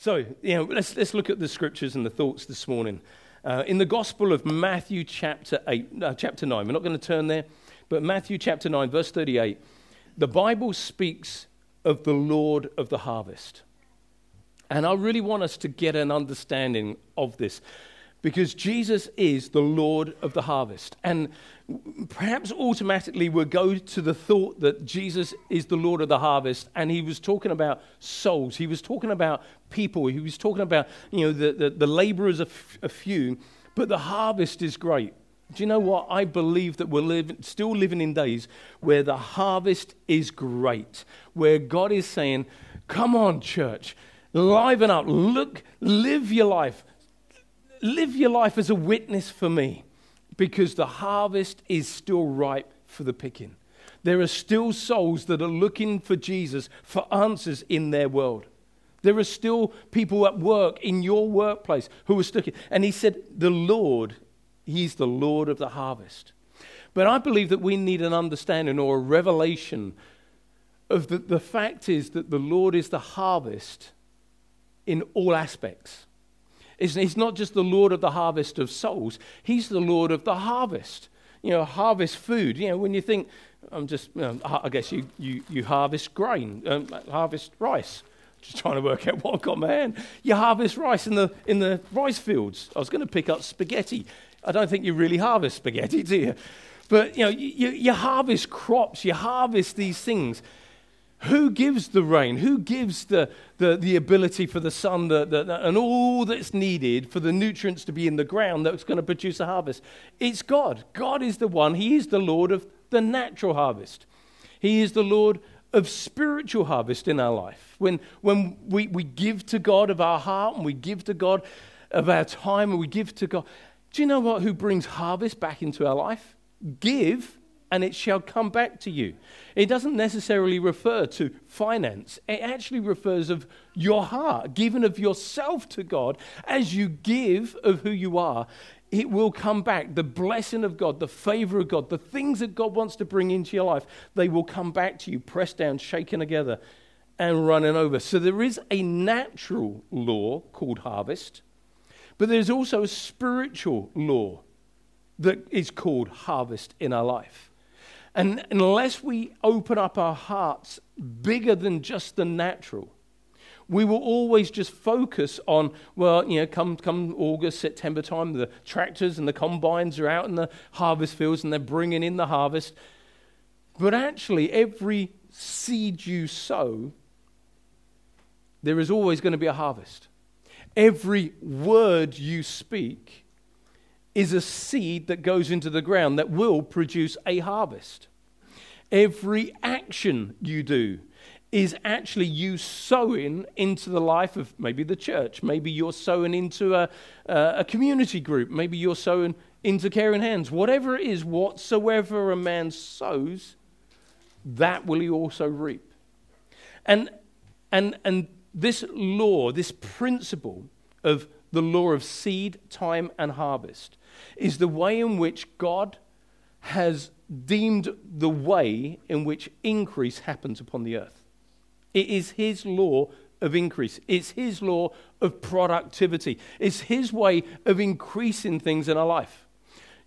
So, you know, let's, let's look at the scriptures and the thoughts this morning. Uh, in the Gospel of Matthew, chapter, eight, uh, chapter 9, we're not going to turn there, but Matthew, chapter 9, verse 38, the Bible speaks of the Lord of the harvest. And I really want us to get an understanding of this because Jesus is the Lord of the harvest. And perhaps automatically we'll go to the thought that Jesus is the Lord of the harvest, and he was talking about souls. He was talking about people. He was talking about, you know, the, the, the laborers are f- a few, but the harvest is great. Do you know what? I believe that we're living, still living in days where the harvest is great, where God is saying, Come on, church, liven up, look, live your life live your life as a witness for me because the harvest is still ripe for the picking. There are still souls that are looking for Jesus for answers in their world. There are still people at work in your workplace who are stuck. And he said, The Lord, He's the Lord of the harvest. But I believe that we need an understanding or a revelation of the, the fact is that the Lord is the harvest in all aspects. He's not just the Lord of the harvest of souls, He's the Lord of the harvest. You know, harvest food. You know, when you think, I'm just, you know, I guess you, you, you harvest grain, um, harvest rice. Just trying to work out what I've got in my hand. You harvest rice in the, in the rice fields. I was going to pick up spaghetti. I don't think you really harvest spaghetti, do you? But, you know, you, you harvest crops, you harvest these things. Who gives the rain? Who gives the, the, the ability for the sun the, the, and all that's needed for the nutrients to be in the ground that's going to produce a harvest? It's God. God is the one. He is the Lord of the natural harvest. He is the Lord of spiritual harvest in our life. When, when we, we give to God of our heart and we give to God of our time and we give to God. Do you know what? Who brings harvest back into our life? Give and it shall come back to you. It doesn't necessarily refer to finance. It actually refers of your heart, given of yourself to God. As you give of who you are, it will come back. The blessing of God, the favor of God, the things that God wants to bring into your life, they will come back to you, pressed down, shaken together, and running over. So there is a natural law called harvest, but there's also a spiritual law that is called harvest in our life. And unless we open up our hearts bigger than just the natural, we will always just focus on, well, you know, come, come August, September time, the tractors and the combines are out in the harvest fields and they're bringing in the harvest. But actually, every seed you sow, there is always going to be a harvest. Every word you speak is a seed that goes into the ground that will produce a harvest. Every action you do is actually you sowing into the life of maybe the church. Maybe you're sowing into a, uh, a community group. Maybe you're sowing into caring hands. Whatever it is, whatsoever a man sows, that will he also reap. And, and, and this law, this principle of the law of seed, time, and harvest, is the way in which God has deemed the way in which increase happens upon the earth. It is His law of increase, it's His law of productivity, it's His way of increasing things in our life.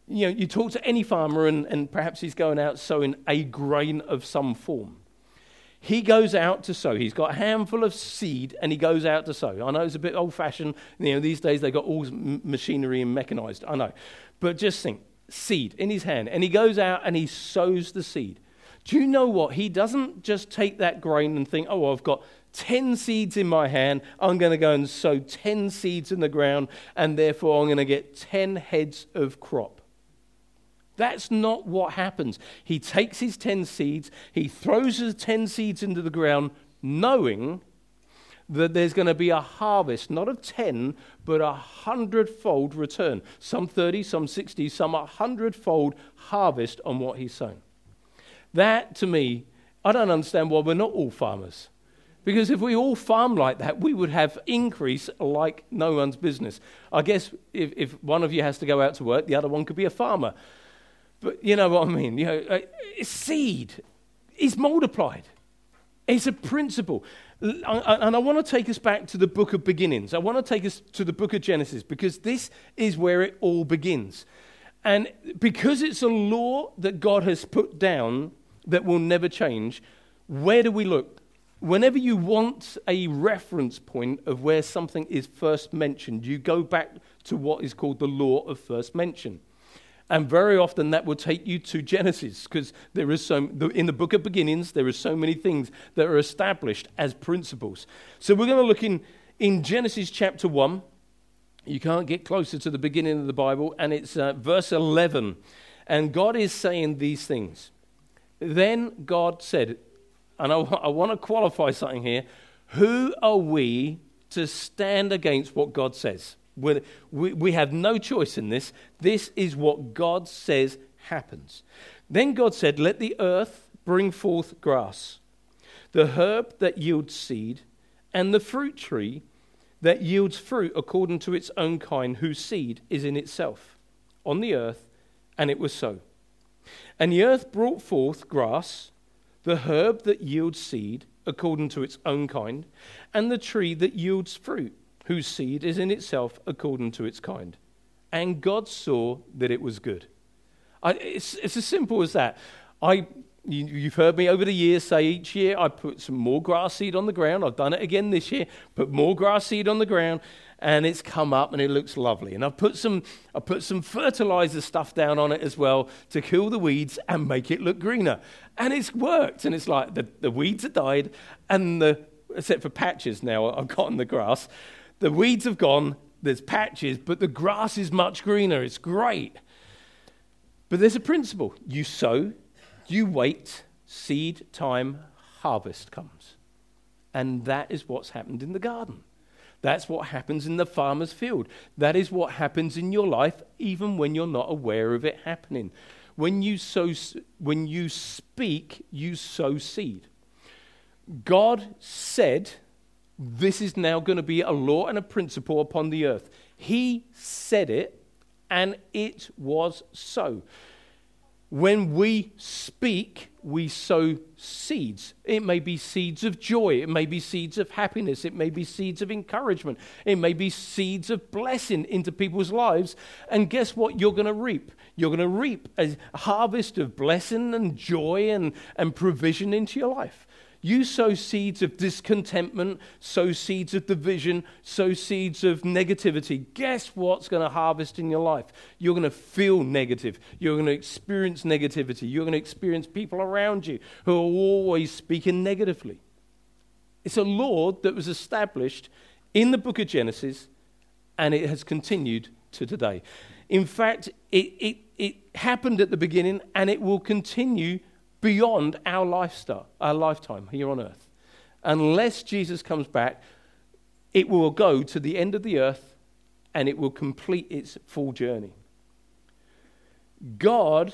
You know, you talk to any farmer, and, and perhaps he's going out sowing a grain of some form. He goes out to sow. He's got a handful of seed and he goes out to sow. I know it's a bit old fashioned. You know, these days they've got all machinery and mechanized. I know. But just think seed in his hand and he goes out and he sows the seed. Do you know what? He doesn't just take that grain and think, oh, I've got 10 seeds in my hand. I'm going to go and sow 10 seeds in the ground and therefore I'm going to get 10 heads of crop. That's not what happens. He takes his 10 seeds, he throws his 10 seeds into the ground, knowing that there's going to be a harvest, not of 10, but a hundredfold return. Some 30, some 60, some a hundredfold harvest on what he's sown. That, to me, I don't understand why we're not all farmers. Because if we all farm like that, we would have increase like no one's business. I guess if, if one of you has to go out to work, the other one could be a farmer. But you know what I mean? You know, uh, seed is multiplied. It's a principle. and I want to take us back to the book of beginnings. I want to take us to the book of Genesis because this is where it all begins. And because it's a law that God has put down that will never change, where do we look? Whenever you want a reference point of where something is first mentioned, you go back to what is called the law of first mention. And very often that will take you to Genesis because there is so, in the book of beginnings, there are so many things that are established as principles. So we're going to look in, in Genesis chapter 1. You can't get closer to the beginning of the Bible, and it's uh, verse 11. And God is saying these things. Then God said, and I, I want to qualify something here who are we to stand against what God says? We we, have no choice in this. This is what God says happens. Then God said, Let the earth bring forth grass, the herb that yields seed, and the fruit tree that yields fruit according to its own kind, whose seed is in itself on the earth. And it was so. And the earth brought forth grass, the herb that yields seed according to its own kind, and the tree that yields fruit whose seed is in itself according to its kind. And God saw that it was good. I, it's, it's as simple as that. I, you, have heard me over the years say each year I put some more grass seed on the ground. I've done it again this year. Put more grass seed on the ground, and it's come up and it looks lovely. And I've put some, I put some fertilizer stuff down on it as well to kill the weeds and make it look greener. And it's worked. And it's like the, the weeds have died, and the except for patches now I've got in the grass. The weeds have gone, there's patches, but the grass is much greener. It's great. But there's a principle you sow, you wait, seed time, harvest comes. And that is what's happened in the garden. That's what happens in the farmer's field. That is what happens in your life, even when you're not aware of it happening. When you, sow, when you speak, you sow seed. God said, this is now going to be a law and a principle upon the earth. He said it, and it was so. When we speak, we sow seeds. It may be seeds of joy. It may be seeds of happiness. It may be seeds of encouragement. It may be seeds of blessing into people's lives. And guess what? You're going to reap. You're going to reap a harvest of blessing and joy and, and provision into your life. You sow seeds of discontentment, sow seeds of division, sow seeds of negativity. Guess what's going to harvest in your life? You're going to feel negative. You're going to experience negativity. You're going to experience people around you who are always speaking negatively. It's a law that was established in the book of Genesis and it has continued to today. In fact, it, it, it happened at the beginning and it will continue beyond our lifestyle, our lifetime here on earth. Unless Jesus comes back, it will go to the end of the earth and it will complete its full journey. God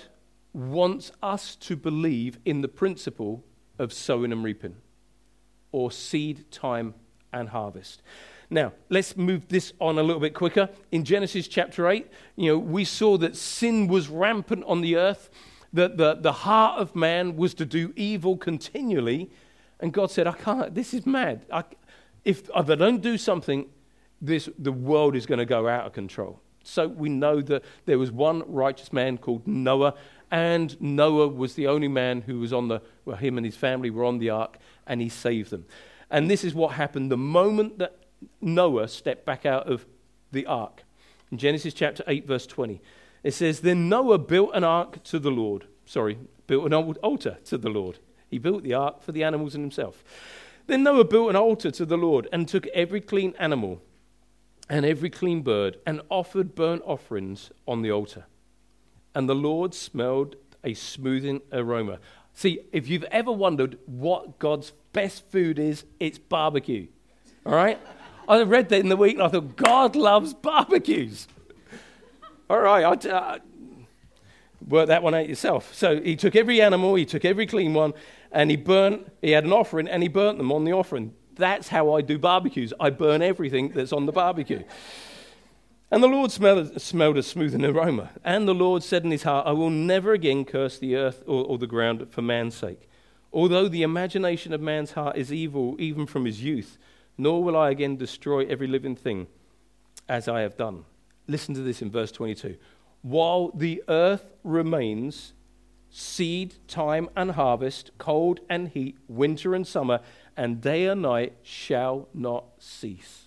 wants us to believe in the principle of sowing and reaping, or seed time and harvest. Now, let's move this on a little bit quicker. In Genesis chapter 8, you know, we saw that sin was rampant on the earth that the, the heart of man was to do evil continually. And God said, I can't, this is mad. I, if, if I don't do something, this, the world is going to go out of control. So we know that there was one righteous man called Noah, and Noah was the only man who was on the, well, him and his family were on the ark, and he saved them. And this is what happened the moment that Noah stepped back out of the ark. In Genesis chapter 8, verse 20. It says, Then Noah built an ark to the Lord. Sorry, built an altar to the Lord. He built the ark for the animals and himself. Then Noah built an altar to the Lord and took every clean animal and every clean bird and offered burnt offerings on the altar. And the Lord smelled a smoothing aroma. See, if you've ever wondered what God's best food is, it's barbecue. All right? I read that in the week and I thought, God loves barbecues. All right, I, uh, work that one out yourself. So he took every animal, he took every clean one, and he burnt, he had an offering, and he burnt them on the offering. That's how I do barbecues. I burn everything that's on the barbecue. And the Lord smelled, smelled a smoothing aroma. And the Lord said in his heart, I will never again curse the earth or, or the ground for man's sake. Although the imagination of man's heart is evil even from his youth, nor will I again destroy every living thing as I have done. Listen to this in verse 22. While the earth remains, seed, time, and harvest, cold and heat, winter and summer, and day and night shall not cease.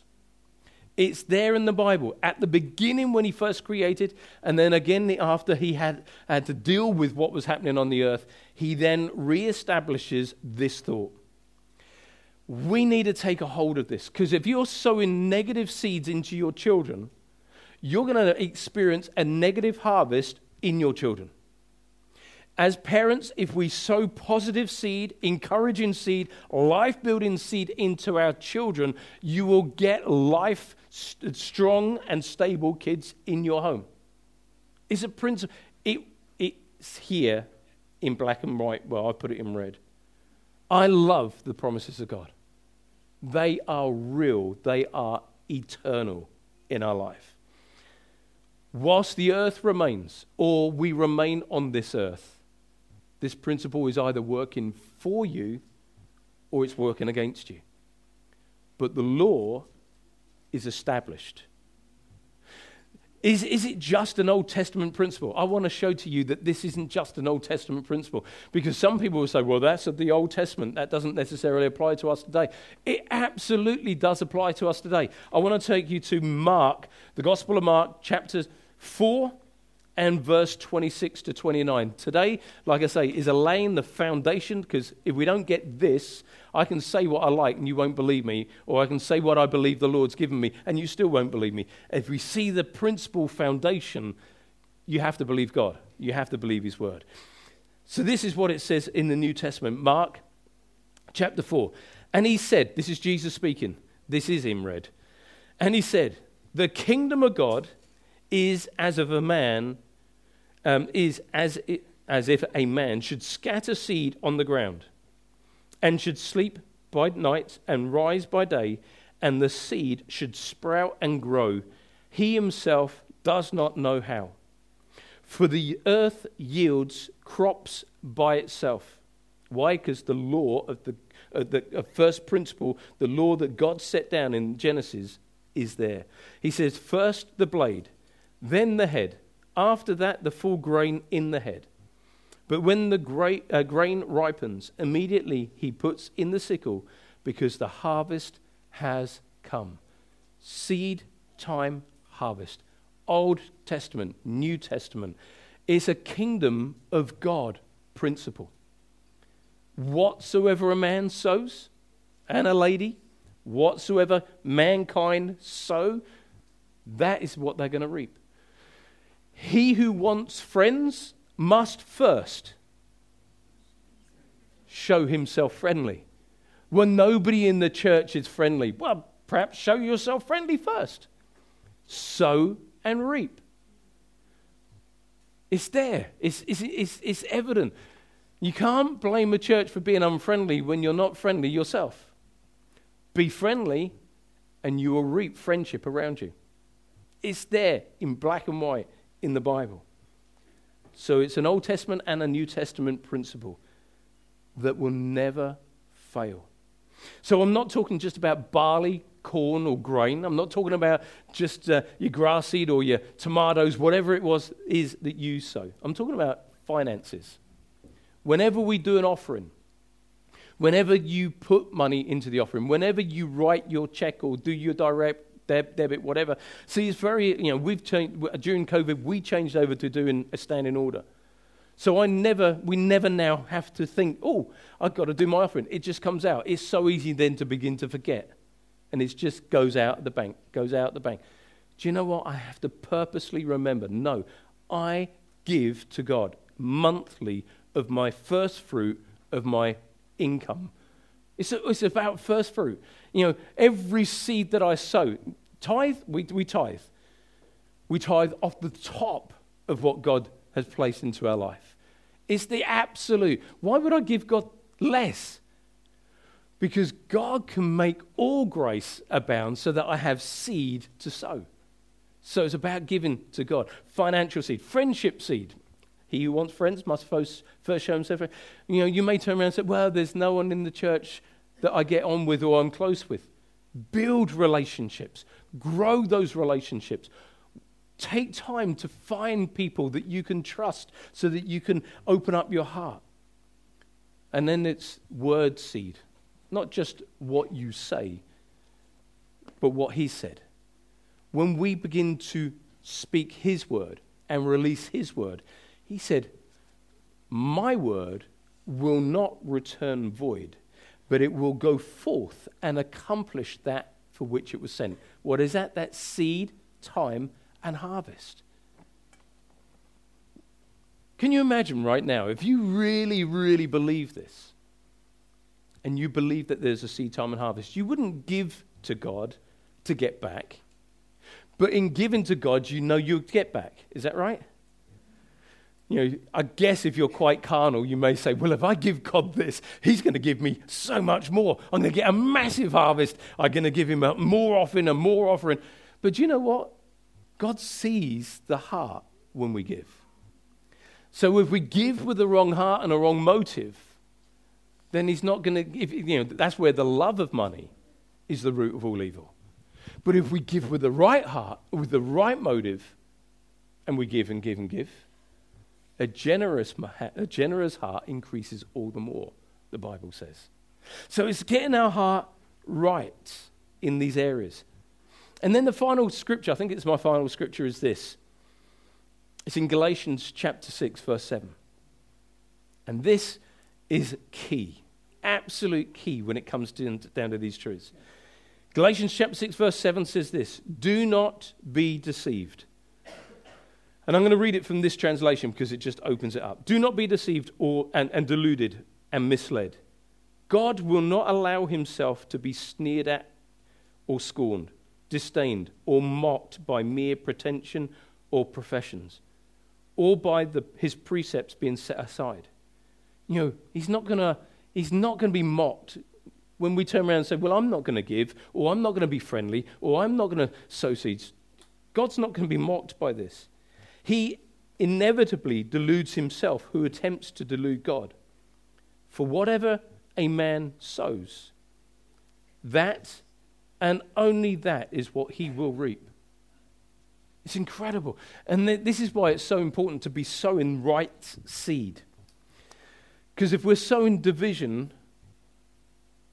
It's there in the Bible at the beginning when he first created, and then again after he had, had to deal with what was happening on the earth, he then reestablishes this thought. We need to take a hold of this because if you're sowing negative seeds into your children, you're going to experience a negative harvest in your children. As parents, if we sow positive seed, encouraging seed, life building seed into our children, you will get life strong and stable kids in your home. It's a principle. It, it's here in black and white. Well, I put it in red. I love the promises of God. They are real, they are eternal in our life. Whilst the earth remains, or we remain on this earth, this principle is either working for you or it's working against you. But the law is established. Is, is it just an Old Testament principle? I want to show to you that this isn't just an Old Testament principle because some people will say, well, that's of the Old Testament. That doesn't necessarily apply to us today. It absolutely does apply to us today. I want to take you to Mark, the Gospel of Mark, chapter 4 and verse 26 to 29. Today, like I say, is a laying the foundation because if we don't get this, I can say what I like and you won't believe me, or I can say what I believe the Lord's given me and you still won't believe me. If we see the principal foundation, you have to believe God. You have to believe His word. So, this is what it says in the New Testament, Mark chapter 4. And he said, This is Jesus speaking, this is in red. And he said, The kingdom of God is as of a man, um, is as, it, as if a man should scatter seed on the ground and should sleep by night and rise by day, and the seed should sprout and grow. He himself does not know how. For the earth yields crops by itself. Why? Because the law of the, uh, the uh, first principle, the law that God set down in Genesis, is there. He says, first the blade, then the head, after that, the full grain in the head. But when the gra- uh, grain ripens, immediately he puts in the sickle because the harvest has come. Seed time harvest. Old Testament, New Testament. It's a kingdom of God principle. Whatsoever a man sows, and a lady, whatsoever mankind sow, that is what they're going to reap. He who wants friends must first show himself friendly. When nobody in the church is friendly, well, perhaps show yourself friendly first. Sow and reap. It's there, it's, it's, it's, it's evident. You can't blame a church for being unfriendly when you're not friendly yourself. Be friendly, and you will reap friendship around you. It's there in black and white in the Bible. So it's an Old Testament and a New Testament principle that will never fail. So I'm not talking just about barley, corn, or grain. I'm not talking about just uh, your grass seed or your tomatoes, whatever it was is that you sow. I'm talking about finances. Whenever we do an offering, whenever you put money into the offering, whenever you write your check or do your direct deb, debit, whatever. See, it's very, you know, we've changed, during COVID, we changed over to doing a standing order. So I never, we never now have to think, oh, I've got to do my offering. It just comes out. It's so easy then to begin to forget. And it just goes out the bank, goes out the bank. Do you know what? I have to purposely remember. No, I give to God monthly of my first fruit of my income. It's, it's about first fruit. You know, every seed that I sow, tithe, we, we tithe. We tithe off the top of what God has placed into our life. It's the absolute. Why would I give God less? Because God can make all grace abound so that I have seed to sow. So it's about giving to God. Financial seed, friendship seed. He who wants friends must first, first show himself. You know, you may turn around and say, well, there's no one in the church that I get on with or I'm close with. Build relationships, grow those relationships. Take time to find people that you can trust so that you can open up your heart. And then it's word seed, not just what you say, but what he said. When we begin to speak his word and release his word, he said, My word will not return void, but it will go forth and accomplish that for which it was sent. What is that? That seed, time, and harvest. Can you imagine right now, if you really, really believe this, and you believe that there's a seed time and harvest, you wouldn't give to God to get back. But in giving to God, you know you'll get back. Is that right? You know, I guess if you're quite carnal, you may say, well, if I give God this, He's going to give me so much more. I'm going to get a massive harvest. I'm going to give Him a more offering and more offering. But you know what? God sees the heart when we give. So if we give with the wrong heart and a wrong motive, then He's not going to, if, you know, that's where the love of money is the root of all evil. But if we give with the right heart, with the right motive, and we give and give and give, a generous, a generous heart increases all the more, the Bible says. So it's getting our heart right in these areas. And then the final scripture, I think it's my final scripture, is this. It's in Galatians chapter 6, verse 7. And this is key, absolute key when it comes to, down to these truths. Galatians chapter 6, verse 7 says this Do not be deceived. And I'm going to read it from this translation because it just opens it up. Do not be deceived or, and, and deluded and misled. God will not allow himself to be sneered at or scorned, disdained or mocked by mere pretension or professions, or by the, his precepts being set aside. You know, he's not going to he's not going to be mocked when we turn around and say, Well, I'm not going to give, or I'm not going to be friendly, or I'm not going to sow seeds. God's not going to be mocked by this. He inevitably deludes himself who attempts to delude God. For whatever a man sows, that and only that is what he will reap. It's incredible. And th- this is why it's so important to be sowing right seed. Because if we're sowing division,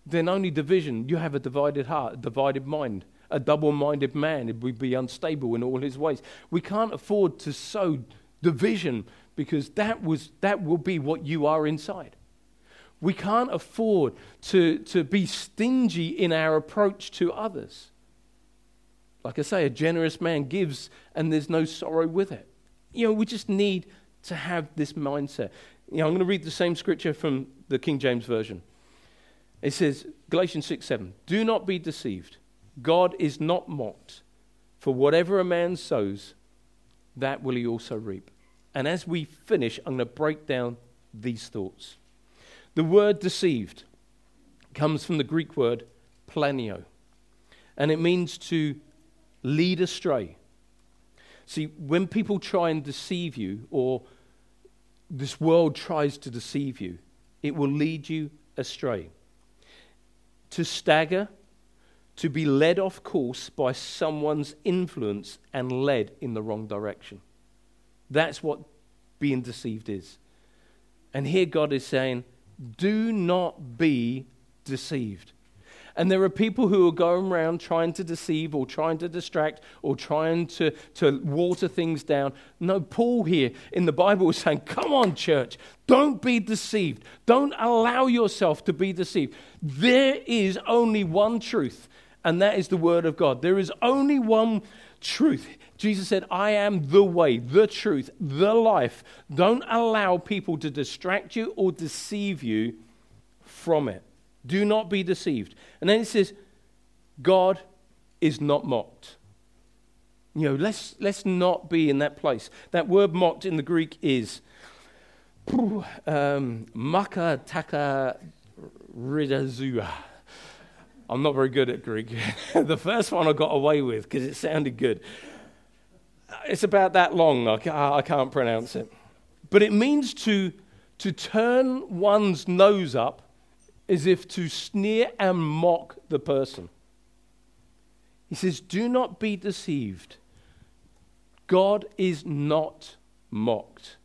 then only division, you have a divided heart, a divided mind a double minded man it would be unstable in all his ways. We can't afford to sow division because that, was, that will be what you are inside. We can't afford to, to be stingy in our approach to others. Like I say, a generous man gives and there's no sorrow with it. You know, we just need to have this mindset. You know, I'm going to read the same scripture from the King James Version. It says, Galatians 6 7, do not be deceived. God is not mocked. For whatever a man sows, that will he also reap. And as we finish, I'm going to break down these thoughts. The word deceived comes from the Greek word planio, and it means to lead astray. See, when people try and deceive you, or this world tries to deceive you, it will lead you astray. To stagger, to be led off course by someone's influence and led in the wrong direction. That's what being deceived is. And here God is saying, do not be deceived. And there are people who are going around trying to deceive or trying to distract or trying to, to water things down. No, Paul here in the Bible is saying, Come on, church, don't be deceived. Don't allow yourself to be deceived. There is only one truth, and that is the Word of God. There is only one truth. Jesus said, I am the way, the truth, the life. Don't allow people to distract you or deceive you from it. Do not be deceived. And then it says, God is not mocked. You know, let's, let's not be in that place. That word mocked in the Greek is um, maka taka ridazua. I'm not very good at Greek. the first one I got away with because it sounded good. It's about that long, I can't pronounce it. But it means to, to turn one's nose up as if to sneer and mock the person. He says, Do not be deceived. God is not mocked.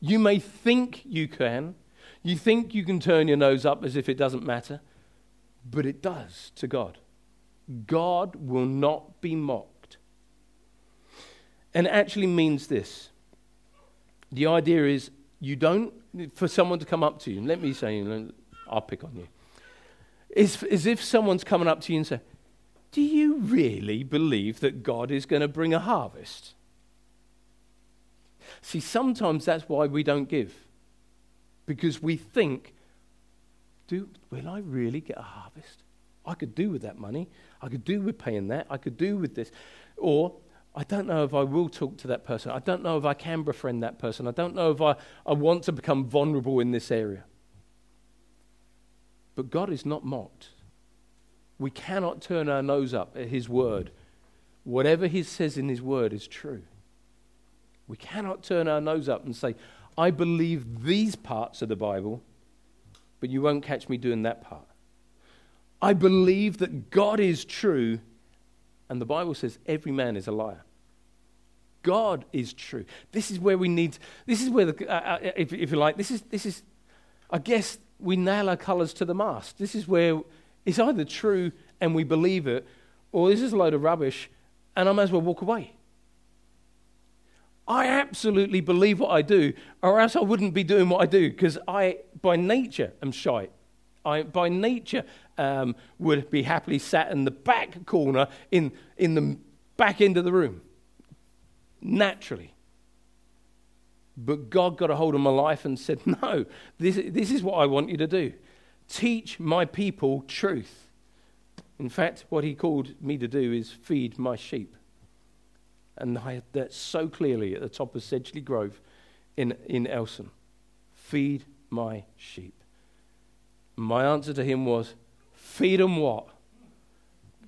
You may think you can. You think you can turn your nose up as if it doesn't matter, but it does to God. God will not be mocked. And it actually means this the idea is you don't, for someone to come up to you, and let me say, I'll pick on you. It's as if someone's coming up to you and say, Do you really believe that God is going to bring a harvest? See, sometimes that's why we don't give. Because we think, do, will I really get a harvest? I could do with that money. I could do with paying that. I could do with this. Or, I don't know if I will talk to that person. I don't know if I can befriend that person. I don't know if I, I want to become vulnerable in this area. But God is not mocked. We cannot turn our nose up at His word. Whatever He says in His word is true. We cannot turn our nose up and say, I believe these parts of the Bible, but you won't catch me doing that part. I believe that God is true, and the Bible says every man is a liar. God is true. This is where we need, this is where, the, uh, uh, if, if you like, this is, this is, I guess we nail our colours to the mast. This is where it's either true and we believe it, or this is a load of rubbish, and I might as well walk away. I absolutely believe what I do, or else I wouldn't be doing what I do, because I, by nature, am shy. I, by nature, um, would be happily sat in the back corner in, in the back end of the room. Naturally. But God got a hold of my life and said, No, this, this is what I want you to do. Teach my people truth. In fact, what he called me to do is feed my sheep. And I had that so clearly at the top of Sedgley Grove in, in Elson. Feed my sheep. My answer to him was, Feed them what?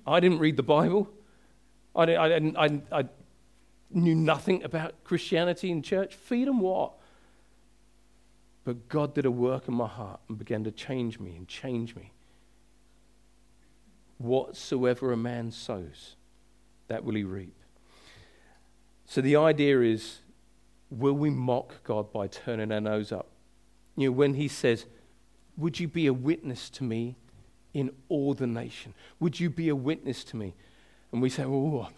I didn't read the Bible. I, didn't, I, I, I knew nothing about Christianity and church. Feed them what? But God did a work in my heart and began to change me and change me. Whatsoever a man sows, that will he reap. So the idea is will we mock God by turning our nose up? You know, when he says, Would you be a witness to me in all the nation? Would you be a witness to me? And we say, Oh,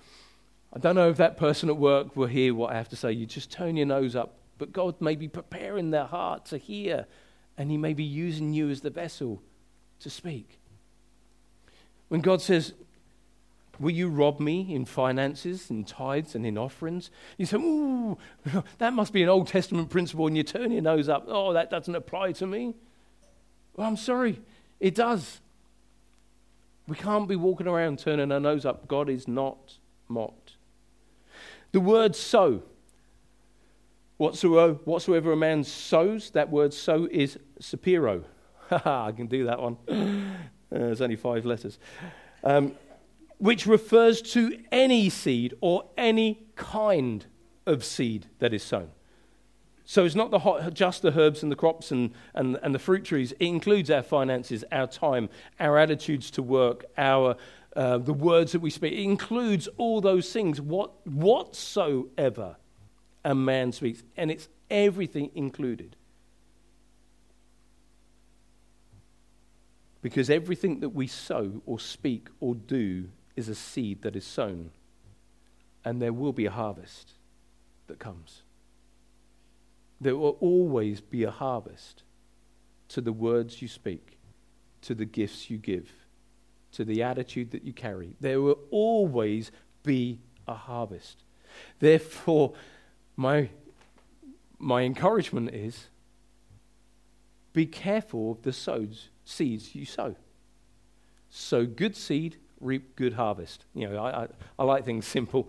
I don't know if that person at work will hear what I have to say. You just turn your nose up. But God may be preparing their heart to hear, and He may be using you as the vessel to speak. When God says, Will you rob me in finances, in tithes, and in offerings? You say, Ooh, that must be an Old Testament principle, and you turn your nose up. Oh, that doesn't apply to me. Well, I'm sorry, it does. We can't be walking around turning our nose up. God is not mocked. The word sow, whatsoever, whatsoever a man sows, that word sow is sapiro. I can do that one. Uh, there's only five letters. Um, which refers to any seed or any kind of seed that is sown. So it's not the hot, just the herbs and the crops and, and, and the fruit trees. It includes our finances, our time, our attitudes to work, our uh, the words that we speak. It includes all those things, what, whatsoever a man speaks. And it's everything included. Because everything that we sow or speak or do is a seed that is sown. And there will be a harvest that comes. There will always be a harvest to the words you speak, to the gifts you give to the attitude that you carry. There will always be a harvest. Therefore, my, my encouragement is be careful of the sows, seeds you sow. Sow good seed, reap good harvest. You know, I, I, I like things simple.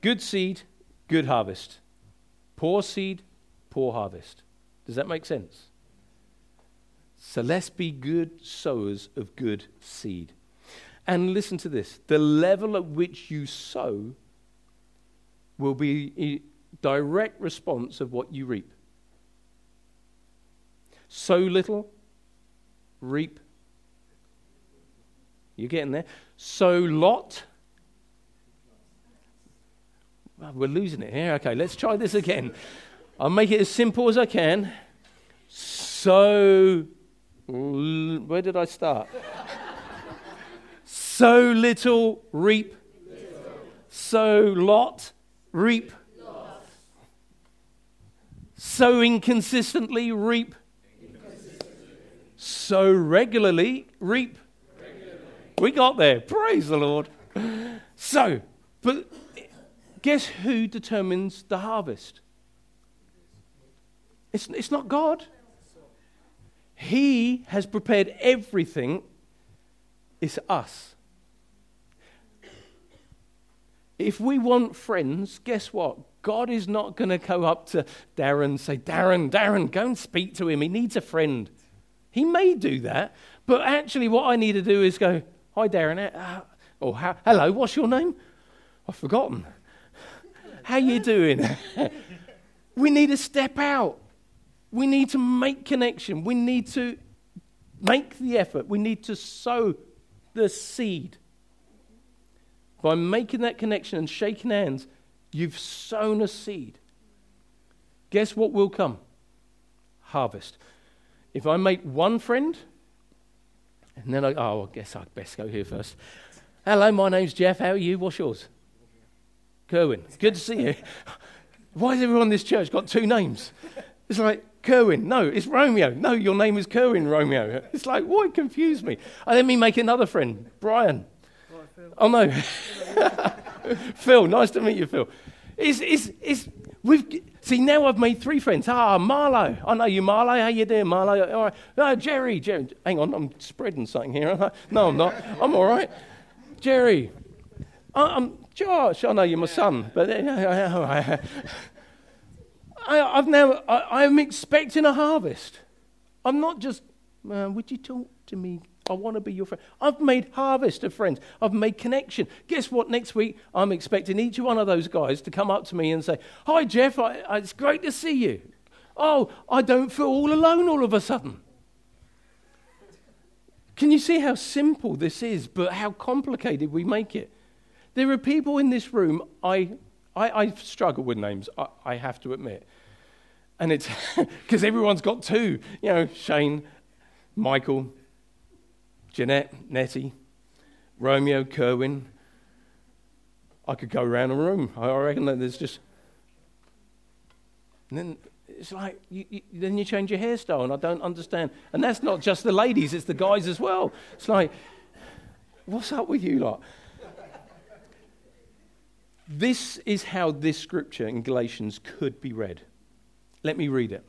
Good seed, good harvest. Poor seed, poor harvest. Does that make sense? So let's be good sowers of good seed. And listen to this the level at which you sow will be a direct response of what you reap. Sow little, reap. You're getting there. So lot. Well, we're losing it here. Okay, let's try this again. I'll make it as simple as I can. So, where did I start? so little, reap. Little. So lot, reap. So inconsistently, reap. So regularly, reap. We got there. Praise the Lord. So, but guess who determines the harvest? It's, it's not God. He has prepared everything. It's us. If we want friends, guess what? God is not going to go up to Darren and say, Darren, Darren, go and speak to him. He needs a friend. He may do that, but actually, what I need to do is go, Hi, Darren. Uh, or hello, what's your name? I've forgotten. How you doing? we need to step out. We need to make connection. We need to make the effort. We need to sow the seed. By making that connection and shaking hands, you've sown a seed. Guess what will come? Harvest. If I make one friend, and then I, oh, I guess I'd best go here first. Hello, my name's Jeff. How are you? What's yours? Kerwin. Good to see you. Why has everyone in this church got two names? It's like, Kerwin. No, it's Romeo. No, your name is Kerwin, Romeo. It's like, why confuse me? And let me make another friend, Brian. oh, no. Phil, nice to meet you, Phil. It's, it's, it's, we've, see, now I've made three friends. Ah, Marlo. I know you, Marlo. How you doing, Marlo? All right. No, Jerry, Jerry. Hang on, I'm spreading something here. No, I'm not. I'm all right. Jerry. I'm Josh. I know you're my son, but I, have now, I, am expecting a harvest. I'm not just, uh, would you talk to me? I want to be your friend. I've made harvest of friends. I've made connection. Guess what? Next week, I'm expecting each one of those guys to come up to me and say, Hi, Jeff, I, I, it's great to see you. Oh, I don't feel all alone all of a sudden. Can you see how simple this is, but how complicated we make it? There are people in this room, I, I, I struggle with names, I, I have to admit. And it's because everyone's got two, you know, Shane, Michael, Jeanette, Nettie, Romeo, Kerwin. I could go around the room. I reckon that there's just. And then it's like, you, you, then you change your hairstyle, and I don't understand. And that's not just the ladies, it's the guys as well. It's like, what's up with you lot? This is how this scripture in Galatians could be read. Let me read it.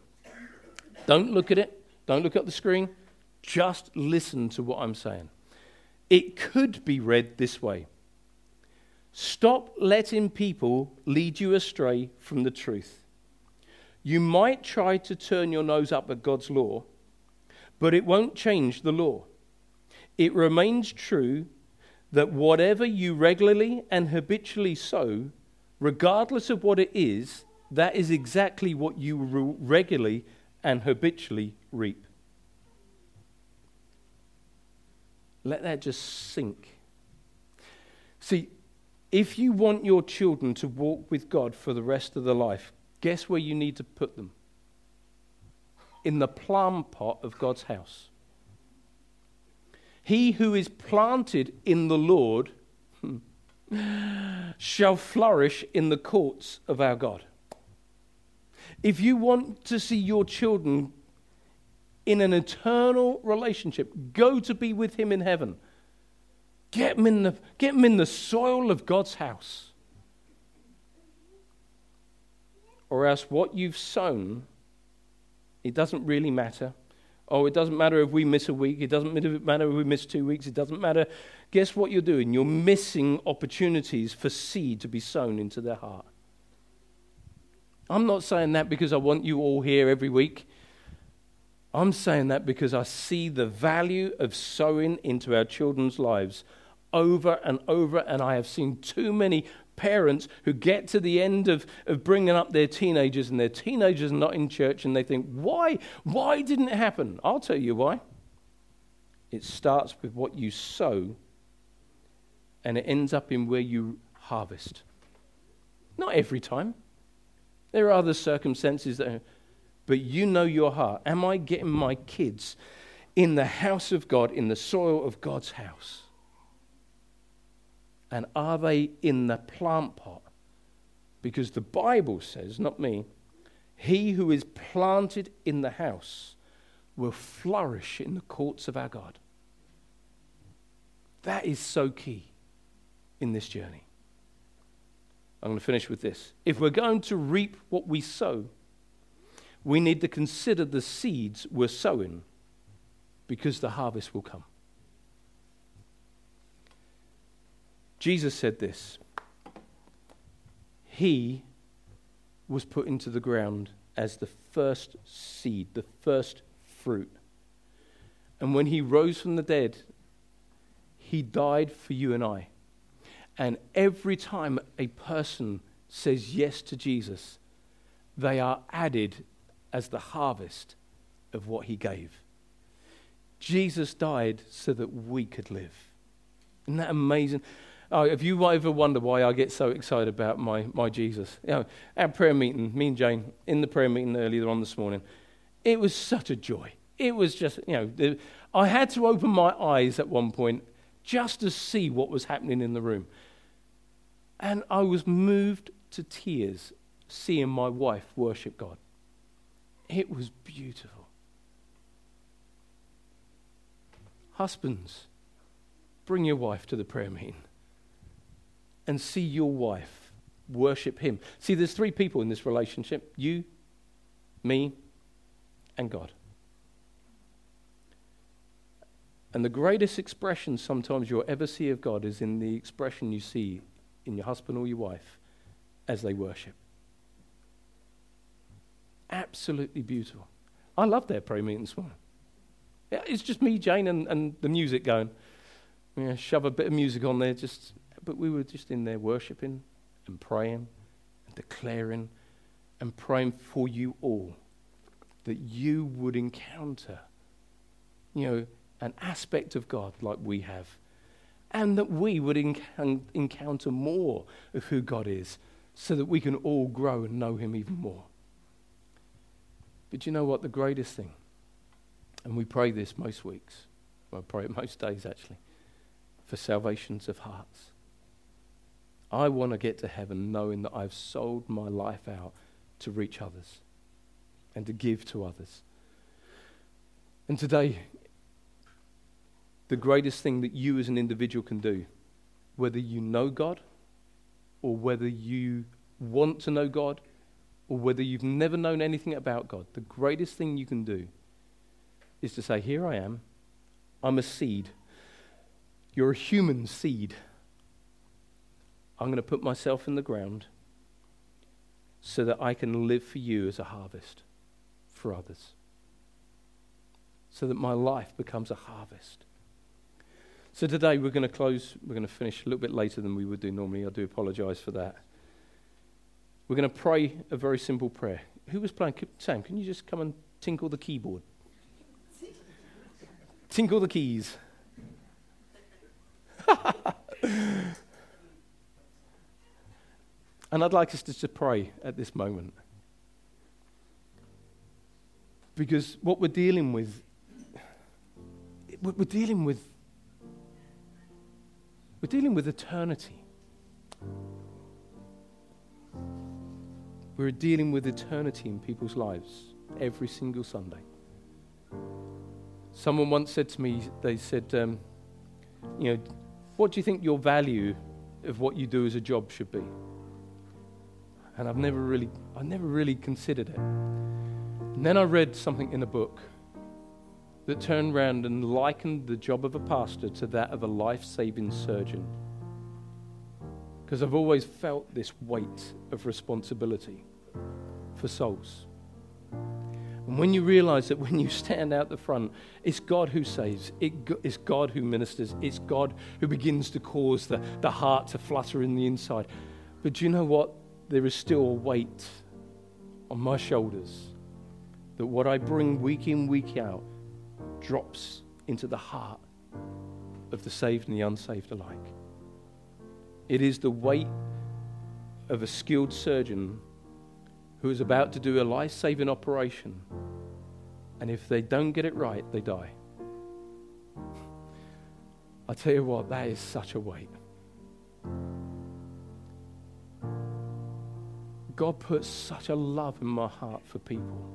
Don't look at it, don't look at the screen, just listen to what I'm saying. It could be read this way Stop letting people lead you astray from the truth. You might try to turn your nose up at God's law, but it won't change the law. It remains true that whatever you regularly and habitually sow, regardless of what it is, that is exactly what you regularly and habitually reap. Let that just sink. See, if you want your children to walk with God for the rest of their life, guess where you need to put them? In the plum pot of God's house. He who is planted in the Lord shall flourish in the courts of our God. If you want to see your children in an eternal relationship, go to be with Him in heaven. Get them in the, get them in the soil of God's house. Or else, what you've sown, it doesn't really matter. Oh, it doesn't matter if we miss a week. It doesn't matter if we miss two weeks. It doesn't matter. Guess what you're doing? You're missing opportunities for seed to be sown into their heart. I'm not saying that because I want you all here every week. I'm saying that because I see the value of sowing into our children's lives over and over, and I have seen too many parents who get to the end of, of bringing up their teenagers and their teenagers are not in church and they think, why? Why didn't it happen? I'll tell you why. It starts with what you sow and it ends up in where you harvest. Not every time. There are other circumstances that, but you know your heart. Am I getting my kids in the house of God, in the soil of God's house? And are they in the plant pot? Because the Bible says, not me, he who is planted in the house will flourish in the courts of our God. That is so key in this journey. I'm going to finish with this. If we're going to reap what we sow, we need to consider the seeds we're sowing because the harvest will come. Jesus said this He was put into the ground as the first seed, the first fruit. And when he rose from the dead, he died for you and I. And every time a person says yes to Jesus, they are added as the harvest of what he gave. Jesus died so that we could live. Isn't that amazing? Oh, if you ever wonder why I get so excited about my, my Jesus, you know, our prayer meeting, me and Jane, in the prayer meeting earlier on this morning, it was such a joy. It was just, you know, I had to open my eyes at one point just to see what was happening in the room. And I was moved to tears seeing my wife worship God. It was beautiful. Husbands, bring your wife to the prayer meeting and see your wife worship him. See, there's three people in this relationship you, me, and God. And the greatest expression sometimes you'll ever see of God is in the expression you see in your husband or your wife as they worship. Absolutely beautiful. I love their prayer meeting this morning. It's just me, Jane, and, and the music going. Yeah, shove a bit of music on there, just but we were just in there worshiping and praying and declaring and praying for you all that you would encounter, you know, an aspect of God like we have, and that we would enc- encounter more of who God is so that we can all grow and know Him even more. But you know what? The greatest thing, and we pray this most weeks, well, I pray it most days actually, for salvations of hearts. I want to get to heaven knowing that I've sold my life out to reach others and to give to others. And today, the greatest thing that you as an individual can do, whether you know God or whether you want to know God or whether you've never known anything about God, the greatest thing you can do is to say, Here I am. I'm a seed. You're a human seed. I'm going to put myself in the ground so that I can live for you as a harvest for others. So that my life becomes a harvest. So today we're going to close, we're going to finish a little bit later than we would do normally. I do apologize for that. We're going to pray a very simple prayer. Who was playing? Sam, can you just come and tinkle the keyboard? tinkle the keys. And I'd like us to pray at this moment. Because what we're dealing with, we're dealing with, we're dealing with eternity. We're dealing with eternity in people's lives every single Sunday. Someone once said to me, they said, um, you know, what do you think your value of what you do as a job should be? and I've never really, I've never really considered it. And then I read something in a book that turned around and likened the job of a pastor to that of a life saving surgeon. Because I've always felt this weight of responsibility for souls. And when you realize that when you stand out the front, it's God who saves, it's God who ministers, it's God who begins to cause the, the heart to flutter in the inside. But do you know what? There is still a weight on my shoulders that what I bring week in, week out drops into the heart of the saved and the unsaved alike. It is the weight of a skilled surgeon who is about to do a life saving operation. And if they don't get it right, they die. I tell you what, that is such a weight. God puts such a love in my heart for people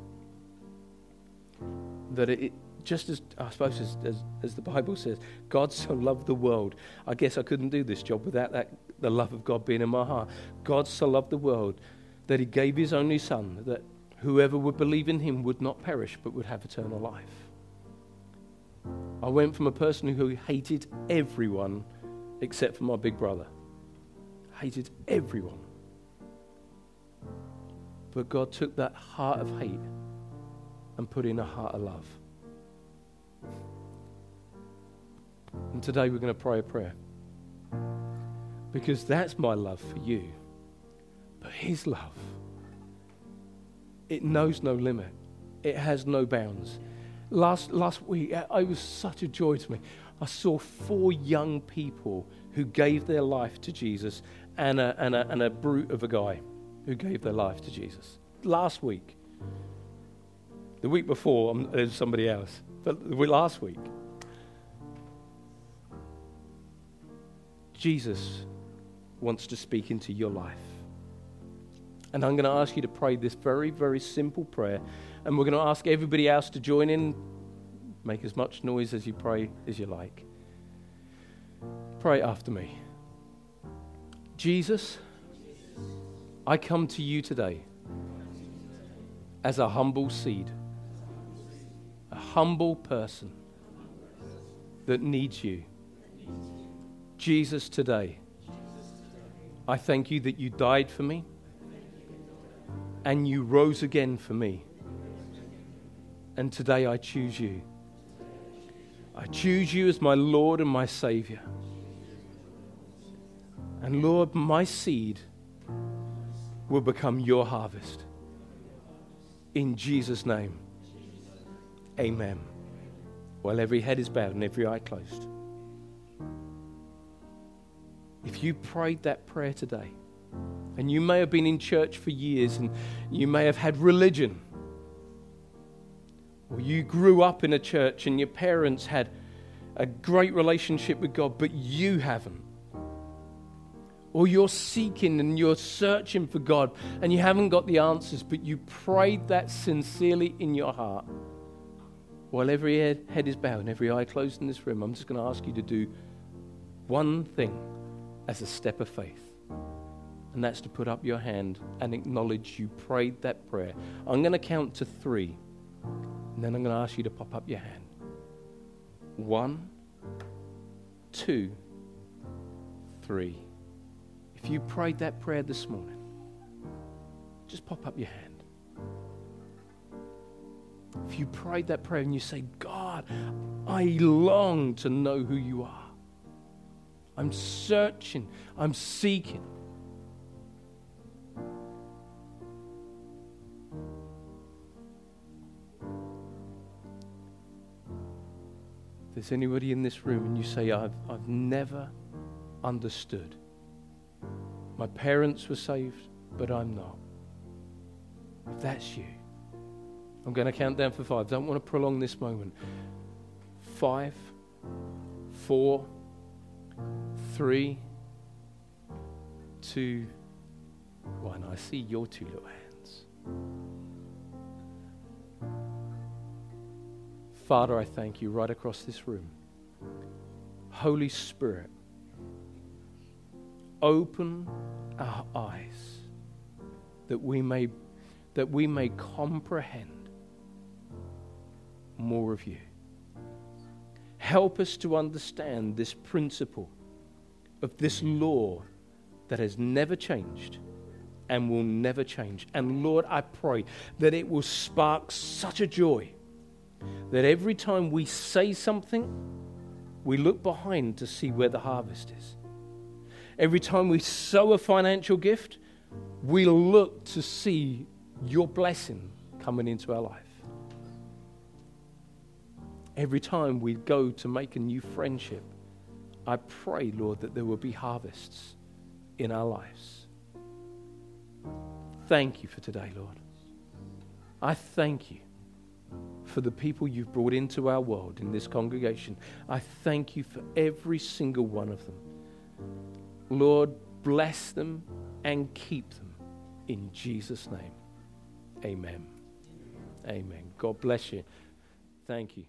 that it, just as I suppose as, as, as, the Bible says, God so loved the world. I guess I couldn't do this job without that, the love of God being in my heart. God so loved the world that He gave His only Son, that whoever would believe in Him would not perish but would have eternal life. I went from a person who hated everyone except for my big brother, hated everyone. But God took that heart of hate and put in a heart of love. And today we're going to pray a prayer. Because that's my love for you. But His love, it knows no limit, it has no bounds. Last, last week, it was such a joy to me. I saw four young people who gave their life to Jesus and a, and a, and a brute of a guy who gave their life to Jesus. Last week. The week before, um, there's somebody else. But last week, Jesus wants to speak into your life. And I'm going to ask you to pray this very, very simple prayer. And we're going to ask everybody else to join in. Make as much noise as you pray as you like. Pray after me. Jesus, I come to you today as a humble seed, a humble person that needs you. Jesus, today, I thank you that you died for me and you rose again for me. And today I choose you. I choose you as my Lord and my Savior. And Lord, my seed will become your harvest. In Jesus' name. Amen. While every head is bowed and every eye closed. If you prayed that prayer today, and you may have been in church for years and you may have had religion, or you grew up in a church and your parents had a great relationship with God, but you haven't. Or you're seeking and you're searching for God and you haven't got the answers, but you prayed that sincerely in your heart. While every head, is bowed and every eye closed in this room, I'm just going to ask you to do one thing as a step of faith. And that's to put up your hand and acknowledge you prayed that prayer. I'm going to count to three. And then I'm going to ask you to pop up your hand. One, two, three. If you prayed that prayer this morning, just pop up your hand. If you prayed that prayer and you say, God, I long to know who you are. I'm searching. I'm seeking. There's anybody in this room and you say, I've, I've never understood. My parents were saved, but I'm not. If that's you, I'm going to count down for five. Don't want to prolong this moment. Five, four, Three, two, one. I see your two little hands. Father, I thank you right across this room. Holy Spirit, open our eyes that we may that we may comprehend more of you. Help us to understand this principle of this law that has never changed and will never change. And Lord, I pray that it will spark such a joy that every time we say something, we look behind to see where the harvest is. Every time we sow a financial gift, we look to see your blessing coming into our life. Every time we go to make a new friendship, I pray, Lord, that there will be harvests in our lives. Thank you for today, Lord. I thank you for the people you've brought into our world in this congregation. I thank you for every single one of them. Lord, bless them and keep them in Jesus' name. Amen. Amen. God bless you. Thank you.